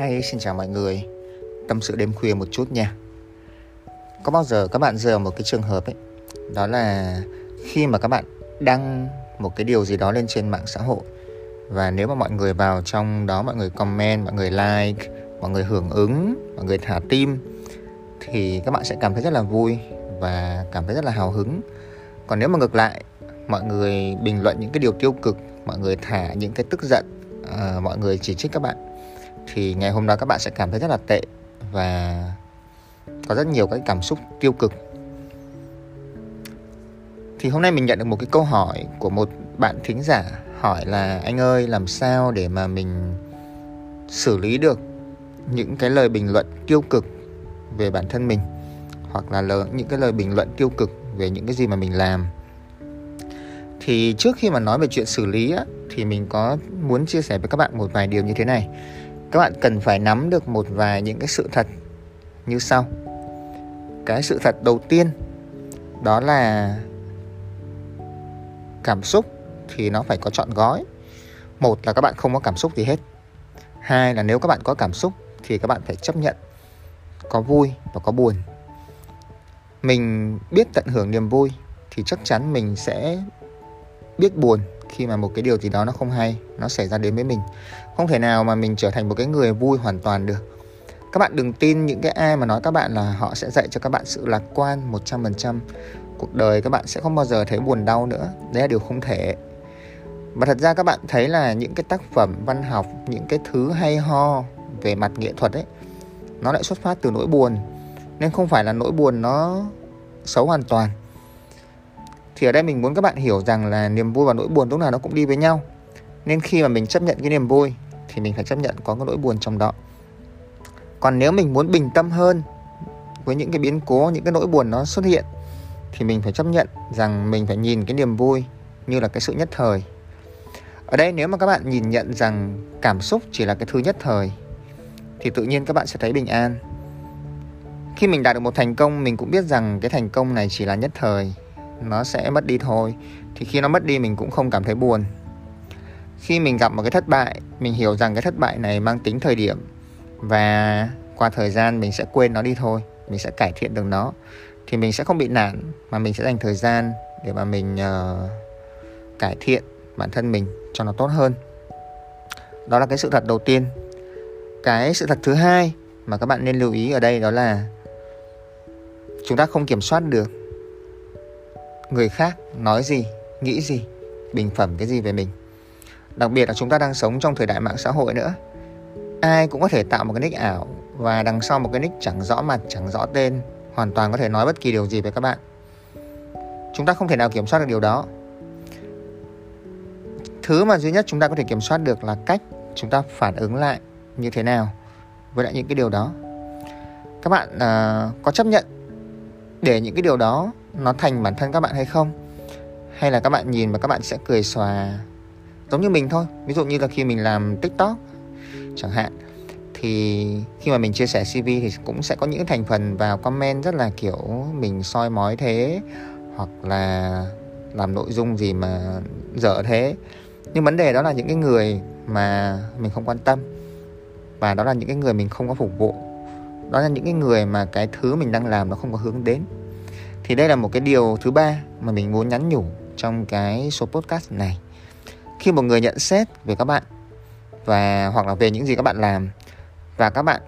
Hey, xin chào mọi người. Tâm sự đêm khuya một chút nha. Có bao giờ các bạn rơi vào một cái trường hợp ấy Đó là khi mà các bạn đăng một cái điều gì đó lên trên mạng xã hội Và nếu mà mọi người vào trong đó mọi người comment, mọi người like Mọi người hưởng ứng, mọi người thả tim Thì các bạn sẽ cảm thấy rất là vui Và cảm thấy rất là hào hứng. Còn nếu mà ngược lại Mọi người bình luận những cái điều tiêu cực Mọi người thả những cái tức giận uh, Mọi người chỉ trích các bạn thì ngày hôm đó các bạn sẽ cảm thấy rất là tệ và có rất nhiều cái cảm xúc tiêu cực. Thì hôm nay mình nhận được một cái câu hỏi của một bạn thính giả hỏi là anh ơi làm sao để mà mình xử lý được những cái lời bình luận tiêu cực về bản thân mình hoặc là lời, những cái lời bình luận tiêu cực về những cái gì mà mình làm? Thì trước khi mà nói về chuyện xử lý á, thì mình có muốn chia sẻ với các bạn một vài điều như thế này các bạn cần phải nắm được một vài những cái sự thật như sau. Cái sự thật đầu tiên, đó là cảm xúc thì nó phải có chọn gói. Một là các bạn không có cảm xúc gì hết. Hai là nếu các bạn có cảm xúc thì các bạn phải chấp nhận có vui và có buồn. Mình biết tận hưởng niềm vui thì chắc chắn mình sẽ biết buồn khi mà một cái điều gì đó nó không hay, nó xảy ra đến với mình không thể nào mà mình trở thành một cái người vui hoàn toàn được. Các bạn đừng tin những cái ai mà nói các bạn là họ sẽ dạy cho các bạn sự lạc quan 100% cuộc đời các bạn sẽ không bao giờ thấy buồn đau nữa. Đấy là điều không thể. Và thật ra các bạn thấy là những cái tác phẩm văn học, những cái thứ hay ho về mặt nghệ thuật ấy, nó lại xuất phát từ nỗi buồn. Nên không phải là nỗi buồn nó xấu hoàn toàn. Thì ở đây mình muốn các bạn hiểu rằng là niềm vui và nỗi buồn lúc nào nó cũng đi với nhau. Nên khi mà mình chấp nhận cái niềm vui thì mình phải chấp nhận có cái nỗi buồn trong đó. Còn nếu mình muốn bình tâm hơn với những cái biến cố, những cái nỗi buồn nó xuất hiện, thì mình phải chấp nhận rằng mình phải nhìn cái niềm vui như là cái sự nhất thời. Ở đây nếu mà các bạn nhìn nhận rằng cảm xúc chỉ là cái thứ nhất thời, thì tự nhiên các bạn sẽ thấy bình an. Khi mình đạt được một thành công, mình cũng biết rằng cái thành công này chỉ là nhất thời, nó sẽ mất đi thôi. Thì khi nó mất đi, mình cũng không cảm thấy buồn khi mình gặp một cái thất bại mình hiểu rằng cái thất bại này mang tính thời điểm và qua thời gian mình sẽ quên nó đi thôi mình sẽ cải thiện được nó thì mình sẽ không bị nản mà mình sẽ dành thời gian để mà mình uh, cải thiện bản thân mình cho nó tốt hơn. Đó là cái sự thật đầu tiên. Cái sự thật thứ hai mà các bạn nên lưu ý ở đây đó là chúng ta không kiểm soát được người khác nói gì nghĩ gì bình phẩm cái gì về mình đặc biệt là chúng ta đang sống trong thời đại mạng xã hội nữa. Ai cũng có thể tạo một cái nick ảo và đằng sau một cái nick chẳng rõ mặt chẳng rõ tên hoàn toàn có thể nói bất kỳ điều gì về các bạn. Chúng ta không thể nào kiểm soát được điều đó. Thứ mà duy nhất chúng ta có thể kiểm soát được là cách chúng ta phản ứng lại như thế nào với lại những cái điều đó. Các bạn uh, có chấp nhận để những cái điều đó nó thành bản thân các bạn hay không? Hay là các bạn nhìn và các bạn sẽ cười xòa giống như mình thôi. Ví dụ như là khi mình làm tiktok chẳng hạn, thì khi mà mình chia sẻ cv thì cũng sẽ có những thành phần vào comment rất là kiểu mình soi mói thế, hoặc là làm nội dung gì mà dở thế. Nhưng vấn đề đó là những cái người mà mình không quan tâm và đó là những cái người mình không có phục vụ. Đó là những cái người mà cái thứ mình đang làm nó không có hướng đến. Thì đây là một cái điều thứ ba mà mình muốn nhắn nhủ trong cái số podcast này khi một người nhận xét về các bạn và, hoặc là về những gì các bạn làm, và các bạn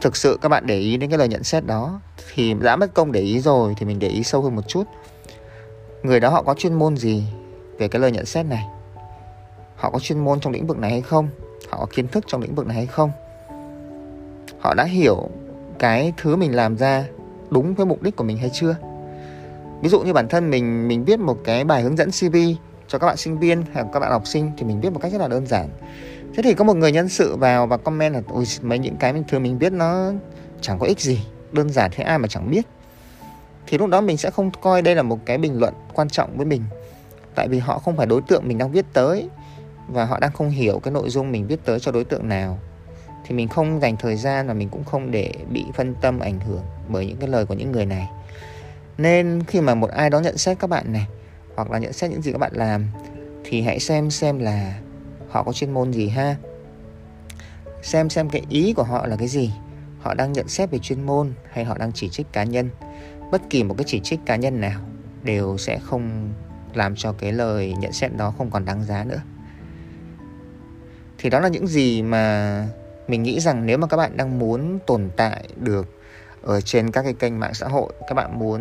thực sự các bạn để ý đến cái lời nhận xét đó, thì đã mất công để ý rồi thì mình để ý sâu hơn một chút. Người đó họ có chuyên môn gì về cái lời nhận xét này? Họ có chuyên môn trong lĩnh vực này hay không? Họ có kiến thức trong lĩnh vực này hay không? Họ đã hiểu cái thứ mình làm ra đúng với mục đích của mình hay chưa? Ví dụ như bản thân mình mình viết một cái bài hướng dẫn cv cho các bạn sinh viên hay các bạn học sinh thì mình viết một cách rất là đơn giản. Thế thì có một người nhân sự vào và comment là, ôi, mấy những cái mình thường mình biết nó chẳng có ích gì, đơn giản thế ai mà chẳng biết. Thì lúc đó mình sẽ không coi đây là một cái bình luận quan trọng với mình, tại vì họ không phải đối tượng mình đang viết tới và họ đang không hiểu cái nội dung mình viết tới cho đối tượng nào. Thì mình không dành thời gian và mình cũng không để bị phân tâm, ảnh hưởng bởi những cái lời của những người này. Nên khi mà một ai đó nhận xét các bạn này hoặc là nhận xét những gì các bạn làm, thì hãy xem xem là họ có chuyên môn gì ha. Xem xem cái ý của họ là cái gì. Họ đang nhận xét về chuyên môn hay họ đang chỉ trích cá nhân. Bất kỳ một cái chỉ trích cá nhân nào đều sẽ không làm cho cái lời nhận xét đó không còn đáng giá nữa. Thì đó là những gì mà mình nghĩ rằng nếu mà các bạn đang muốn tồn tại được ở trên các cái kênh mạng xã hội. Các bạn muốn,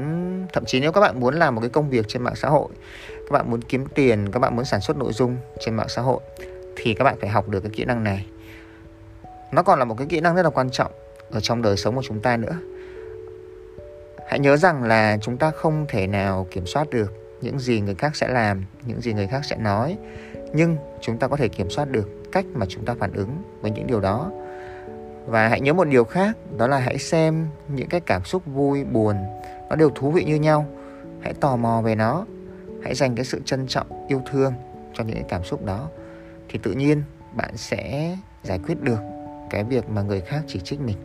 thậm chí nếu các bạn muốn làm một cái công việc trên mạng xã hội, các bạn muốn kiếm tiền, các bạn muốn sản xuất nội dung trên mạng xã hội, thì các bạn phải học được cái kỹ năng này. Nó còn là một cái kỹ năng rất là quan trọng ở trong đời sống của chúng ta nữa. Hãy nhớ rằng là chúng ta không thể nào kiểm soát được những gì người khác sẽ làm, những gì người khác sẽ nói, nhưng chúng ta có thể kiểm soát được cách mà chúng ta phản ứng với những điều đó và hãy nhớ một điều khác, đó là hãy xem những cái cảm xúc vui, buồn, nó đều thú vị như nhau. Hãy tò mò về nó. Hãy dành cái sự trân trọng, yêu thương cho những cái cảm xúc đó. Thì tự nhiên bạn sẽ giải quyết được cái việc mà người khác chỉ trích mình.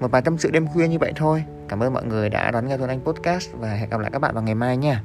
Một bài tâm sự đêm khuya như vậy thôi. Cảm ơn mọi người đã đón nghe tuấn anh podcast và hẹn gặp lại các bạn vào ngày mai nha.